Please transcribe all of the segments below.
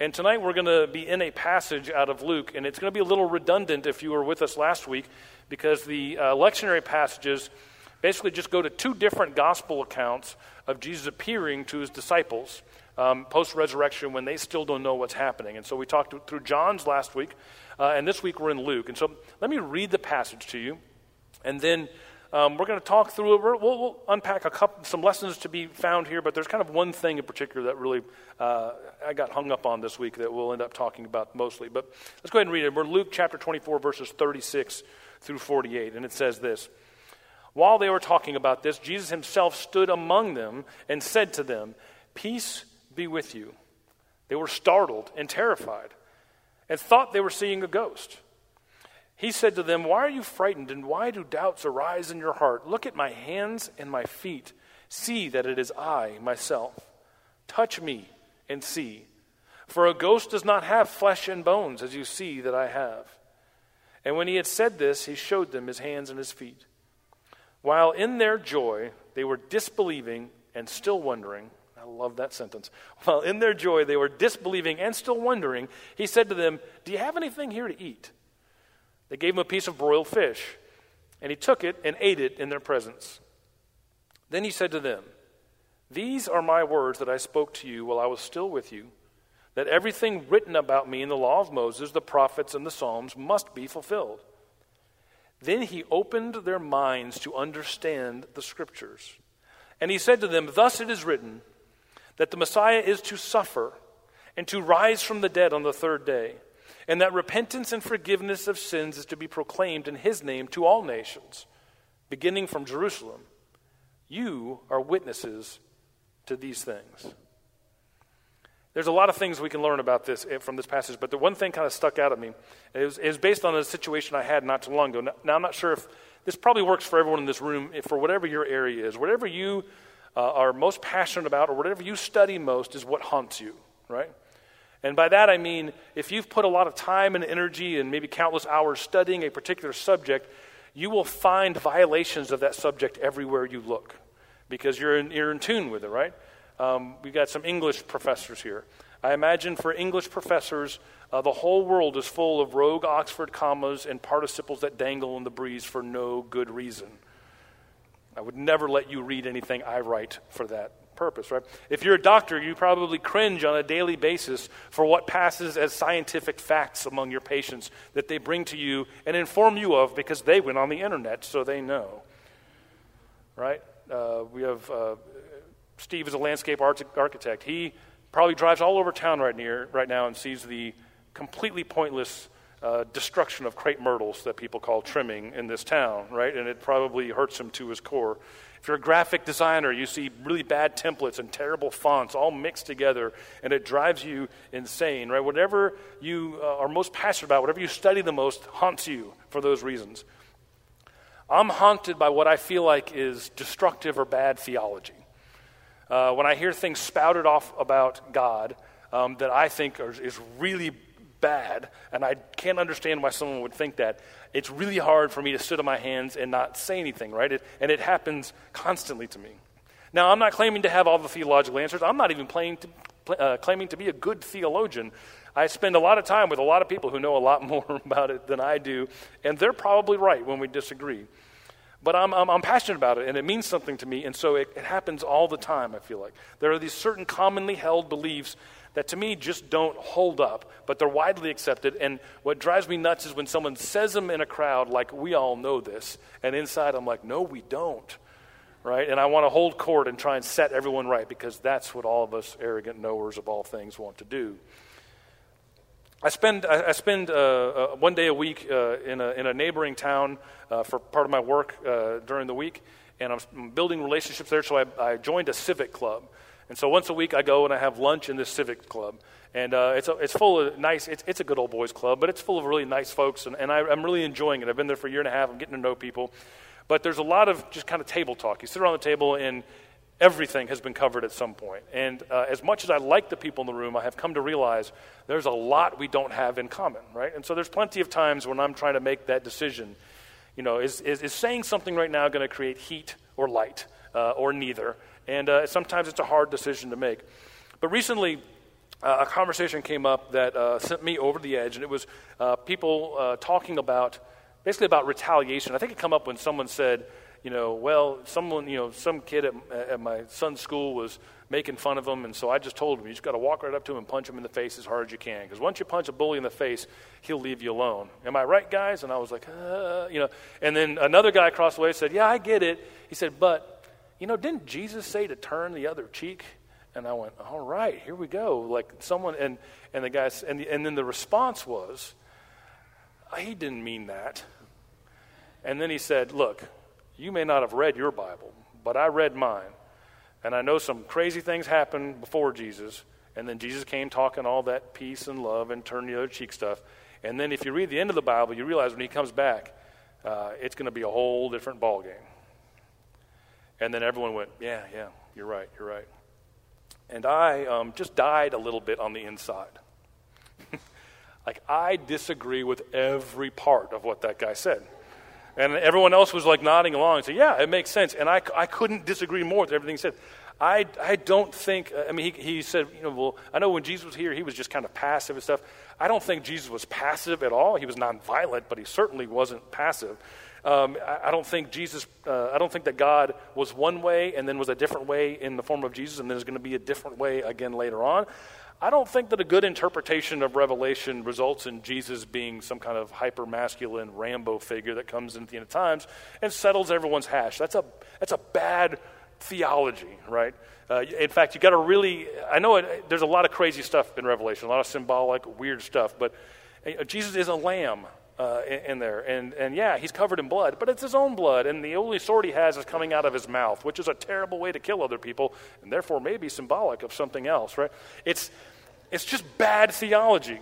And tonight we're going to be in a passage out of Luke, and it's going to be a little redundant if you were with us last week, because the uh, lectionary passages basically just go to two different gospel accounts of Jesus appearing to his disciples um, post resurrection when they still don't know what's happening. And so we talked through John's last week, uh, and this week we're in Luke. And so let me read the passage to you, and then um, we're going to talk through it. We'll, we'll, unpack a couple, some lessons to be found here, but there's kind of one thing in particular that really uh, I got hung up on this week that we'll end up talking about mostly. But let's go ahead and read it. We're Luke chapter 24, verses 36 through 48, and it says this. While they were talking about this, Jesus himself stood among them and said to them, Peace be with you. They were startled and terrified and thought they were seeing a ghost. He said to them, Why are you frightened, and why do doubts arise in your heart? Look at my hands and my feet. See that it is I, myself. Touch me and see. For a ghost does not have flesh and bones, as you see that I have. And when he had said this, he showed them his hands and his feet. While in their joy, they were disbelieving and still wondering. I love that sentence. While in their joy, they were disbelieving and still wondering, he said to them, Do you have anything here to eat? They gave him a piece of broiled fish, and he took it and ate it in their presence. Then he said to them, These are my words that I spoke to you while I was still with you, that everything written about me in the law of Moses, the prophets, and the Psalms must be fulfilled. Then he opened their minds to understand the scriptures. And he said to them, Thus it is written that the Messiah is to suffer and to rise from the dead on the third day and that repentance and forgiveness of sins is to be proclaimed in his name to all nations, beginning from Jerusalem. You are witnesses to these things. There's a lot of things we can learn about this eh, from this passage, but the one thing kind of stuck out at me is, is based on a situation I had not too long ago. Now, I'm not sure if this probably works for everyone in this room, for whatever your area is. Whatever you uh, are most passionate about or whatever you study most is what haunts you, right? And by that I mean if you've put a lot of time and energy and maybe countless hours studying a particular subject, you will find violations of that subject everywhere you look because you're in, you're in tune with it, right? Um, we've got some English professors here. I imagine for English professors, uh, the whole world is full of rogue Oxford commas and participles that dangle in the breeze for no good reason. I would never let you read anything I write for that purpose, right? If you're a doctor, you probably cringe on a daily basis for what passes as scientific facts among your patients that they bring to you and inform you of because they went on the internet, so they know, right? Uh, we have uh, Steve is a landscape architect. He probably drives all over town right near right now and sees the completely pointless uh, destruction of crepe myrtles that people call trimming in this town, right? And it probably hurts him to his core. If you're a graphic designer, you see really bad templates and terrible fonts all mixed together, and it drives you insane, right? Whatever you uh, are most passionate about, whatever you study the most, haunts you for those reasons. I'm haunted by what I feel like is destructive or bad theology. Uh, when I hear things spouted off about God um, that I think are, is really bad, and I can't understand why someone would think that. It's really hard for me to sit on my hands and not say anything, right? It, and it happens constantly to me. Now, I'm not claiming to have all the theological answers. I'm not even to, uh, claiming to be a good theologian. I spend a lot of time with a lot of people who know a lot more about it than I do, and they're probably right when we disagree. But I'm, I'm, I'm, passionate about it, and it means something to me, and so it, it happens all the time, I feel like. There are these certain commonly held beliefs that to me just don't hold up, but they're widely accepted. And what drives me nuts is when someone says them in a crowd, like, we all know this, and inside I'm like, no, we don't. Right? And I want to hold court and try and set everyone right because that's what all of us arrogant knowers of all things want to do. I spend, I spend uh, uh, one day a week uh, in, a, in a neighboring town uh, for part of my work uh, during the week, and I'm building relationships there, so I, I joined a civic club. And so once a week, I go and I have lunch in this civic club. And uh, it's, a, it's full of nice, it's, it's a good old boys club, but it's full of really nice folks. And, and I, I'm really enjoying it. I've been there for a year and a half. I'm getting to know people. But there's a lot of just kind of table talk. You sit around the table and everything has been covered at some point. And uh, as much as I like the people in the room, I have come to realize there's a lot we don't have in common, right? And so there's plenty of times when I'm trying to make that decision. You know, is, is, is saying something right now going to create heat or light uh, or neither? And uh, sometimes it's a hard decision to make. But recently, uh, a conversation came up that uh, sent me over the edge, and it was uh, people uh, talking about basically about retaliation. I think it came up when someone said, you know, well, someone, you know, some kid at, at my son's school was making fun of him, and so I just told him, you just got to walk right up to him and punch him in the face as hard as you can, because once you punch a bully in the face, he'll leave you alone. Am I right, guys? And I was like, uh, you know, and then another guy across the way said, yeah, I get it. He said, but, you know, didn't Jesus say to turn the other cheek? And I went, all right, here we go. Like someone, and, and the guy, and, the, and then the response was, he didn't mean that. And then he said, look, you may not have read your Bible, but I read mine. And I know some crazy things happened before Jesus. And then Jesus came talking all that peace and love and turn the other cheek stuff. And then if you read the end of the Bible, you realize when he comes back, uh, it's going to be a whole different ballgame. And then everyone went, yeah, yeah, you're right, you're right. And I um, just died a little bit on the inside. like, I disagree with every part of what that guy said. And everyone else was like nodding along and saying, yeah, it makes sense. And I, I couldn't disagree more with everything he said. I, I don't think, I mean, he, he said, you know, well, I know when Jesus was here, he was just kind of passive and stuff. I don't think Jesus was passive at all. He was nonviolent, but he certainly wasn't passive. Um, I, I, don't think Jesus, uh, I don't think that God was one way and then was a different way in the form of Jesus, and then there's going to be a different way again later on. I don't think that a good interpretation of Revelation results in Jesus being some kind of hyper masculine Rambo figure that comes in at the end of times and settles everyone's hash. That's a, that's a bad theology, right? Uh, in fact, you got to really, I know it, there's a lot of crazy stuff in Revelation, a lot of symbolic, weird stuff, but uh, Jesus is a lamb uh, in, in, there. And, and yeah, he's covered in blood, but it's his own blood. And the only sword he has is coming out of his mouth, which is a terrible way to kill other people, and therefore maybe symbolic of something else, right? It's, it's just bad theology.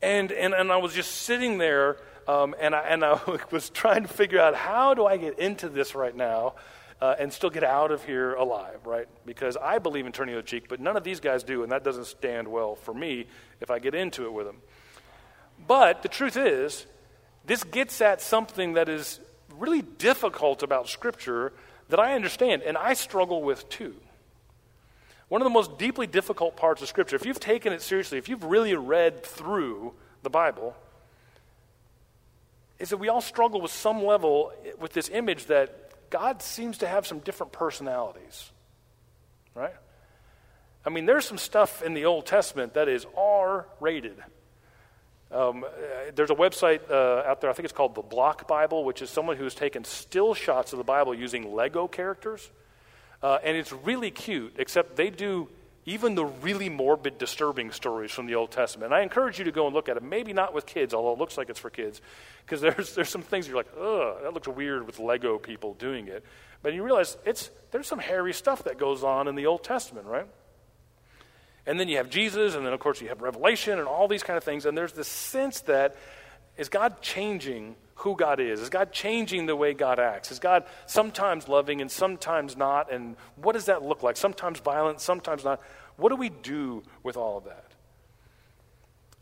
And, and, and I was just sitting there, um, and, I, and I was trying to figure out how do I get into this right now uh, and still get out of here alive, right? Because I believe in turning the cheek, but none of these guys do, and that doesn't stand well for me if I get into it with them. But the truth is, this gets at something that is really difficult about Scripture that I understand and I struggle with too. One of the most deeply difficult parts of Scripture, if you've taken it seriously, if you've really read through the Bible, is that we all struggle with some level with this image that God seems to have some different personalities, right? I mean, there's some stuff in the Old Testament that is R rated. Um, there's a website uh, out there, I think it's called the Block Bible, which is someone who's taken still shots of the Bible using Lego characters. Uh, and it's really cute, except they do even the really morbid, disturbing stories from the Old Testament. And I encourage you to go and look at it. Maybe not with kids, although it looks like it's for kids, because there's, there's some things you're like, ugh, that looks weird with Lego people doing it. But you realize it's, there's some hairy stuff that goes on in the Old Testament, right? And then you have Jesus, and then, of course, you have Revelation and all these kind of things. And there's this sense that is God changing who God is? Is God changing the way God acts? Is God sometimes loving and sometimes not? And what does that look like? Sometimes violent, sometimes not. What do we do with all of that?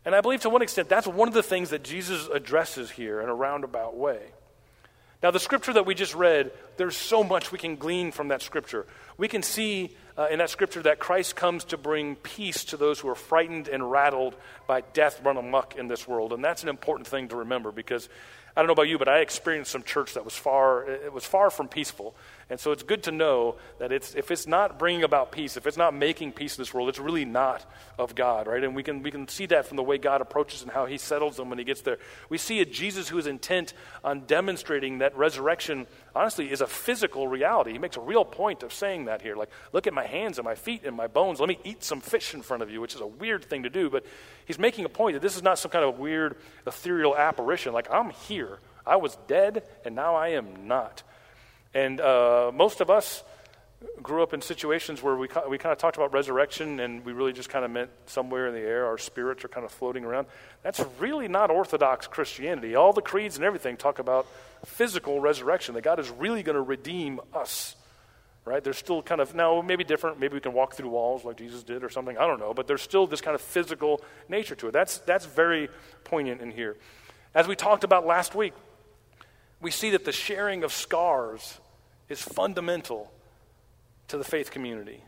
And I believe to one extent that's one of the things that Jesus addresses here in a roundabout way. Now, the scripture that we just read, there's so much we can glean from that scripture. We can see uh, in that scripture that Christ comes to bring peace to those who are frightened and rattled by death run amok in this world. And that's an important thing to remember because I don't know about you, but I experienced some church that was far, it was far from peaceful. And so it's good to know that it's, if it's not bringing about peace, if it's not making peace in this world, it's really not of God, right? And we can, we can see that from the way God approaches and how he settles them when he gets there. We see a Jesus who is intent on demonstrating that resurrection, honestly, is a physical reality. He makes a real point of saying that here. Like, look at my hands and my feet and my bones. Let me eat some fish in front of you, which is a weird thing to do. But he's making a point that this is not some kind of weird ethereal apparition. Like, I'm here. I was dead, and now I am not. And uh, most of us grew up in situations where we, we kind of talked about resurrection and we really just kind of meant somewhere in the air our spirits are kind of floating around. That's really not Orthodox Christianity. All the creeds and everything talk about physical resurrection, that God is really going to redeem us. Right? There's still kind of, now maybe different. Maybe we can walk through walls like Jesus did or something. I don't know. But there's still this kind of physical nature to it. That's, that's very poignant in here. As we talked about last week, we see that the sharing of scars is fundamental to the faith community.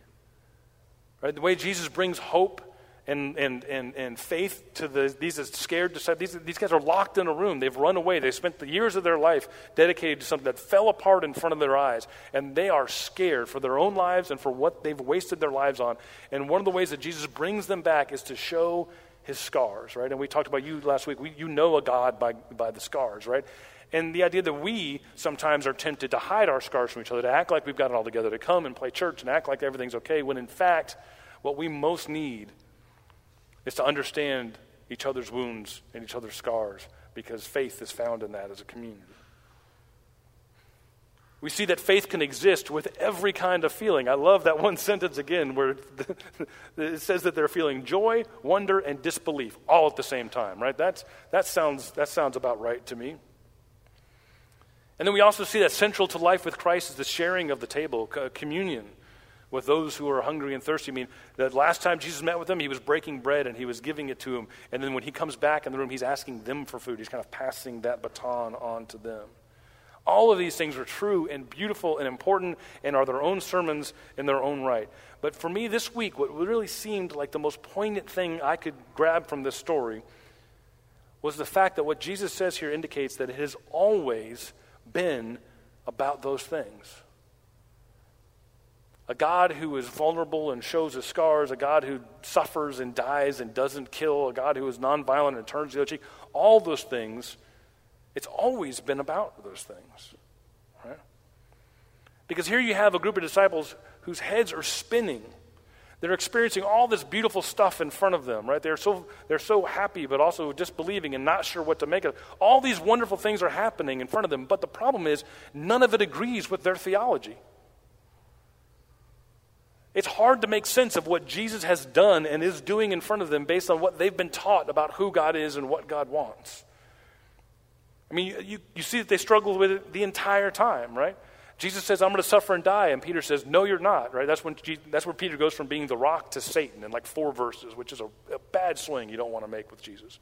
Right? The way Jesus brings hope and, and, and, and faith to the, these scared disciples. These, these guys are locked in a room. They've run away. They spent the years of their life dedicated to something that fell apart in front of their eyes. And they are scared for their own lives and for what they've wasted their lives on. And one of the ways that Jesus brings them back is to show his scars, right? And we talked about you last week. We, you know a God by, by the scars, right? And the idea that we sometimes are tempted to hide our scars from each other, to act like we've got it all together, to come and play church and act like everything's okay, when in fact, what we most need is to understand each other's wounds and each other's scars because faith is found in that as a community. We see that faith can exist with every kind of feeling. I love that one sentence again where it says that they're feeling joy, wonder, and disbelief all at the same time, right? That's, that, sounds, that sounds about right to me. And then we also see that central to life with Christ is the sharing of the table, uh, communion with those who are hungry and thirsty. I mean, the last time Jesus met with them, he was breaking bread and he was giving it to them. And then when he comes back in the room, he's asking them for food. He's kind of passing that baton on to them. All of these things are true and beautiful and important and are their own sermons in their own right. But for me this week, what really seemed like the most poignant thing I could grab from this story was the fact that what Jesus says here indicates that it has always been about those things. A God who is vulnerable and shows his scars, a God who suffers and dies and doesn't kill, a God who is nonviolent and turns the other cheek, all those things, it's always been about those things. Right? Because here you have a group of disciples whose heads are spinning. They're experiencing all this beautiful stuff in front of them, right? They're so, they're so happy, but also disbelieving and not sure what to make of it. All these wonderful things are happening in front of them, but the problem is none of it agrees with their theology. It's hard to make sense of what Jesus has done and is doing in front of them based on what they've been taught about who God is and what God wants. I mean, you, you see that they struggle with it the entire time, right? Jesus says, I'm going to suffer and die. And Peter says, No, you're not, right? That's, when that's where Peter goes from being the rock to Satan in like four verses, which is a, a bad swing you don't want to make with Jesus.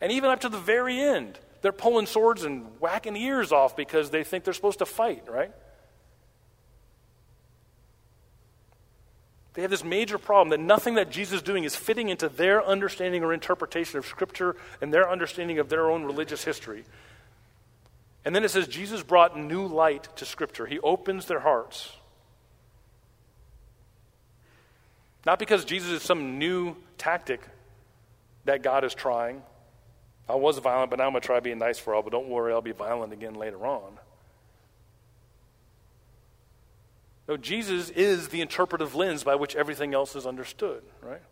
And even up to the very end, they're pulling swords and whacking ears off because they think they're supposed to fight, right? They have this major problem that nothing that Jesus is doing is fitting into their understanding or interpretation of Scripture and their understanding of their own religious history. And then it says Jesus brought new light to Scripture. He opens their hearts. Not because Jesus is some new tactic that God is trying. I was violent, but now I'm going to try being nice for all, but don't worry, I'll be violent again later on. No, Jesus is the interpretive lens by which everything else is understood, right?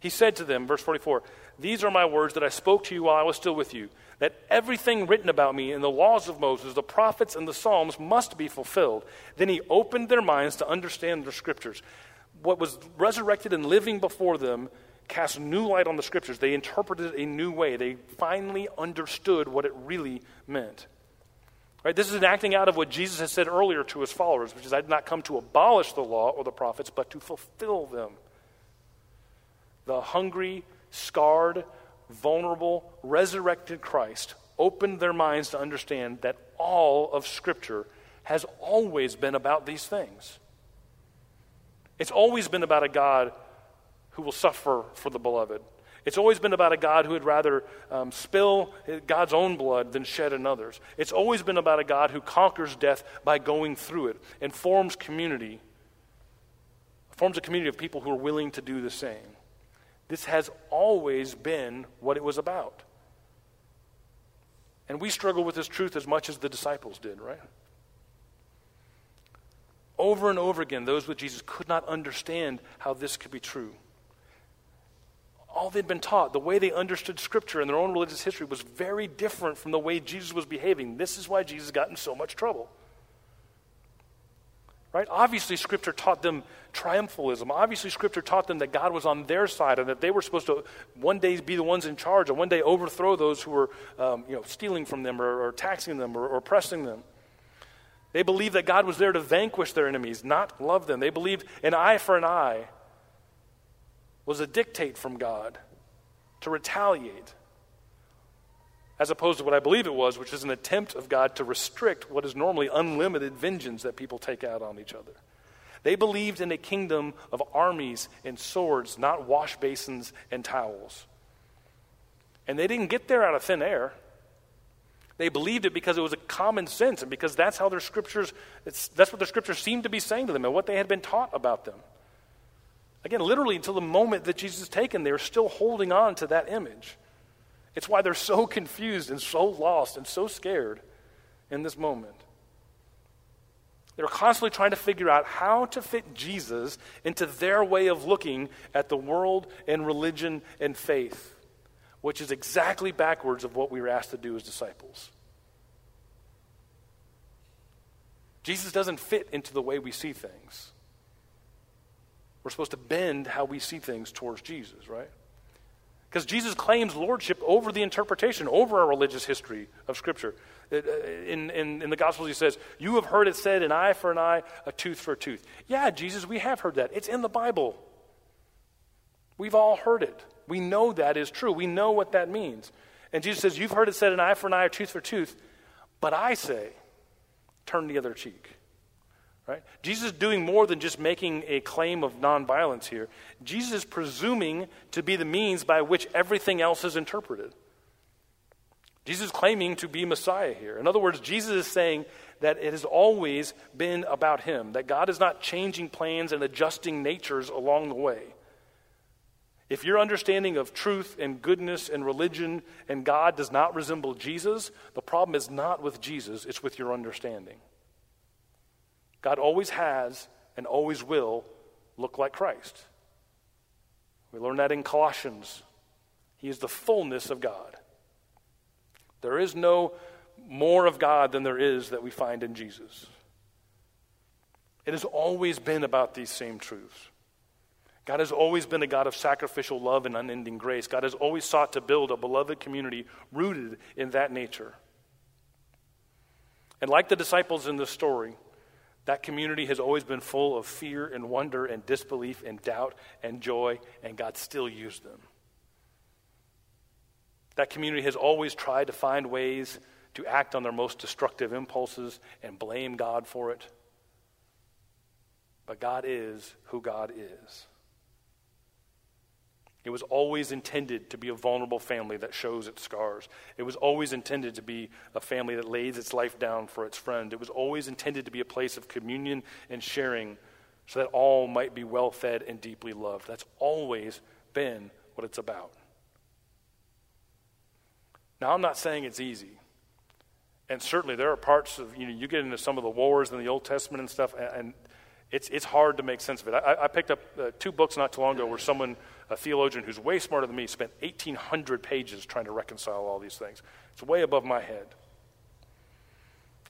He said to them, verse 44, These are my words that I spoke to you while I was still with you, that everything written about me in the laws of Moses, the prophets, and the Psalms must be fulfilled. Then he opened their minds to understand the scriptures. What was resurrected and living before them cast new light on the scriptures. They interpreted it a new way. They finally understood what it really meant. Right? This is an acting out of what Jesus has said earlier to his followers, which is, I did not come to abolish the law or the prophets, but to fulfill them. The hungry, scarred, vulnerable, resurrected Christ opened their minds to understand that all of Scripture has always been about these things. It's always been about a God who will suffer for the beloved, it's always been about a God who would rather um, spill God's own blood than shed another's. It's always been about a God who conquers death by going through it and forms community, forms a community of people who are willing to do the same. This has always been what it was about. And we struggle with this truth as much as the disciples did, right? Over and over again, those with Jesus could not understand how this could be true all they'd been taught, the way they understood Scripture and their own religious history was very different from the way Jesus was behaving. This is why Jesus got in so much trouble. Right? Obviously, Scripture taught them triumphalism. Obviously, Scripture taught them that God was on their side and that they were supposed to one day be the ones in charge and one day overthrow those who were um, you know, stealing from them or, or taxing them or, or oppressing them. They believed that God was there to vanquish their enemies, not love them. They believed an eye for an eye was a dictate from God to retaliate, as opposed to what I believe it was, which is an attempt of God to restrict what is normally unlimited vengeance that people take out on each other. They believed in a kingdom of armies and swords, not wash basins and towels. And they didn't get there out of thin air. They believed it because it was a common sense and because that's how their scriptures, that's what their scriptures seemed to be saying to them and what they had been taught about them. Again, literally until the moment that Jesus is taken, they're still holding on to that image. It's why they're so confused and so lost and so scared in this moment. They're constantly trying to figure out how to fit Jesus into their way of looking at the world and religion and faith, which is exactly backwards of what we were asked to do as disciples. Jesus doesn't fit into the way we see things. We're supposed to bend how we see things towards Jesus, right? Because Jesus claims lordship over the interpretation, over our religious history of Scripture. Uh, in, in, in the Gospels, he says, You have heard it said, an eye for an eye, a tooth for a tooth. Yeah, Jesus, we have heard that. It's in the Bible. We've all heard it. We know that is true. We know what that means. And Jesus says, You've heard it said, an eye for an eye, a tooth for a tooth. But I say, turn the other cheek. Right? Jesus is doing more than just making a claim of nonviolence here. Jesus is presuming to be the means by which everything else is interpreted. Jesus is claiming to be Messiah here. In other words, Jesus is saying that it has always been about him, that God is not changing plans and adjusting natures along the way. If your understanding of truth and goodness and religion and God does not resemble Jesus, the problem is not with Jesus, it's with your understanding. God always has and always will look like Christ. We learn that in Colossians. He is the fullness of God. There is no more of God than there is that we find in Jesus. It has always been about these same truths. God has always been a God of sacrificial love and unending grace. God has always sought to build a beloved community rooted in that nature. And like the disciples in this story, that community has always been full of fear and wonder and disbelief and doubt and joy, and God still used them. That community has always tried to find ways to act on their most destructive impulses and blame God for it. But God is who God is. It was always intended to be a vulnerable family that shows its scars. It was always intended to be a family that lays its life down for its friend. It was always intended to be a place of communion and sharing so that all might be well fed and deeply loved. That's always been what it's about. Now, I'm not saying it's easy. And certainly there are parts of, you know, you get into some of the wars in the Old Testament and stuff, and, and it's, it's hard to make sense of it. I, I picked up uh, two books not too long ago where someone, a theologian who's way smarter than me, spent 1,800 pages trying to reconcile all these things. It's way above my head.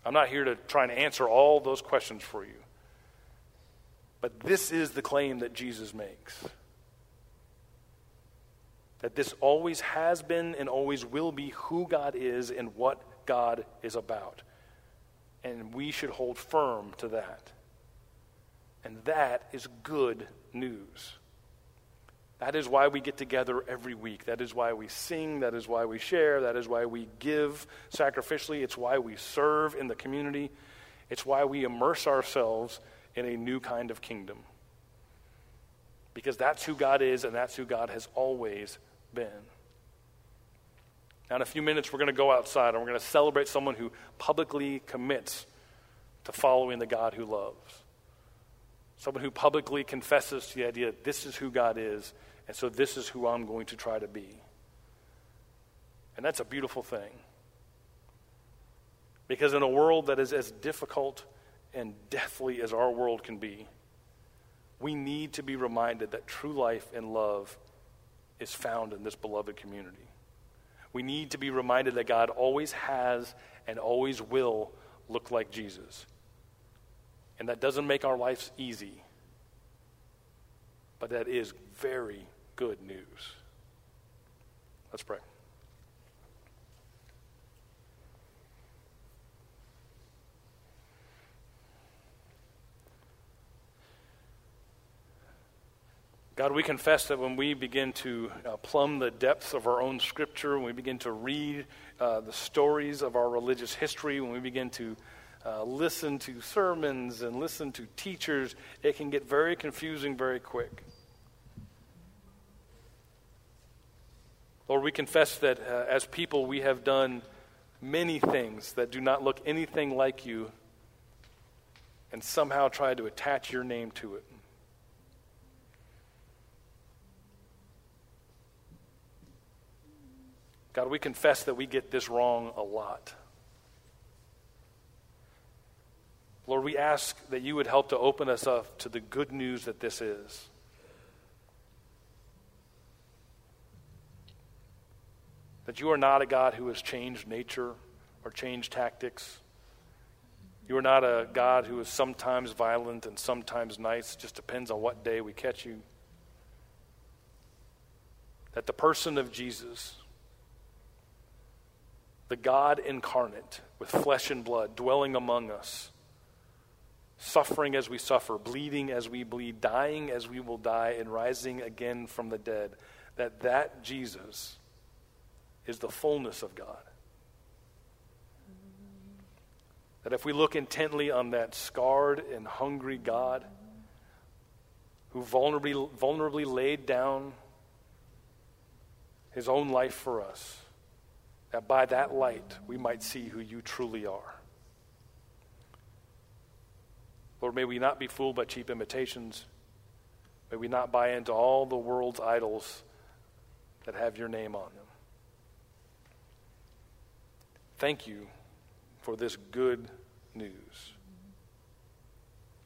I'm not here to try and answer all those questions for you. But this is the claim that Jesus makes that this always has been and always will be who God is and what God is about. And we should hold firm to that. And that is good news. That is why we get together every week. That is why we sing. That is why we share. That is why we give sacrificially. It's why we serve in the community. It's why we immerse ourselves in a new kind of kingdom. Because that's who God is, and that's who God has always been. Now, in a few minutes, we're going to go outside and we're going to celebrate someone who publicly commits to following the God who loves. Someone who publicly confesses to the idea this is who God is, and so this is who I'm going to try to be. And that's a beautiful thing. Because in a world that is as difficult and deathly as our world can be, we need to be reminded that true life and love is found in this beloved community. We need to be reminded that God always has and always will look like Jesus. And that doesn't make our lives easy, but that is very good news. Let's pray. God, we confess that when we begin to uh, plumb the depths of our own scripture, when we begin to read uh, the stories of our religious history, when we begin to uh, listen to sermons and listen to teachers, it can get very confusing very quick. Lord, we confess that uh, as people we have done many things that do not look anything like you and somehow tried to attach your name to it. God, we confess that we get this wrong a lot. We ask that you would help to open us up to the good news that this is. That you are not a God who has changed nature or changed tactics. You are not a God who is sometimes violent and sometimes nice, It just depends on what day we catch you. That the person of Jesus, the God incarnate with flesh and blood dwelling among us, suffering as we suffer, bleeding as we bleed, dying as we will die, and rising again from the dead, that that Jesus is the fullness of God. That if we look intently on that scarred and hungry God who vulnerably, vulnerably laid down his own life for us, that by that light we might see who you truly are. Lord, may we not be fooled by cheap imitations. May we not buy into all the world's idols that have your name on them. Thank you for this good news.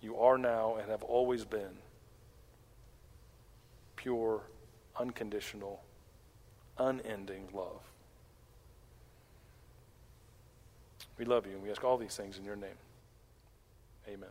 You are now and have always been pure, unconditional, unending love. We love you and we ask all these things in your name. Amen.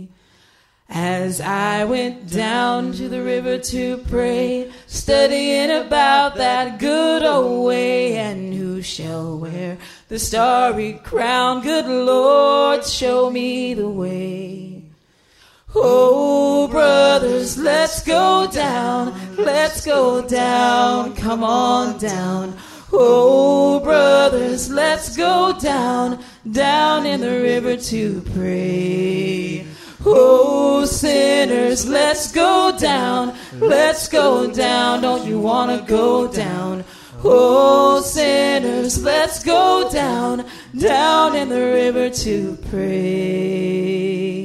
As I went down to the river to pray, studying about that good old way, and who shall wear the starry crown? Good Lord, show me the way. Oh, brothers, let's go down, let's go down, come on down. Oh, brothers, let's go down, down in the river to pray. Oh, sinners, let's go down, let's go down. Don't you want to go down? Oh, sinners, let's go down, down in the river to pray.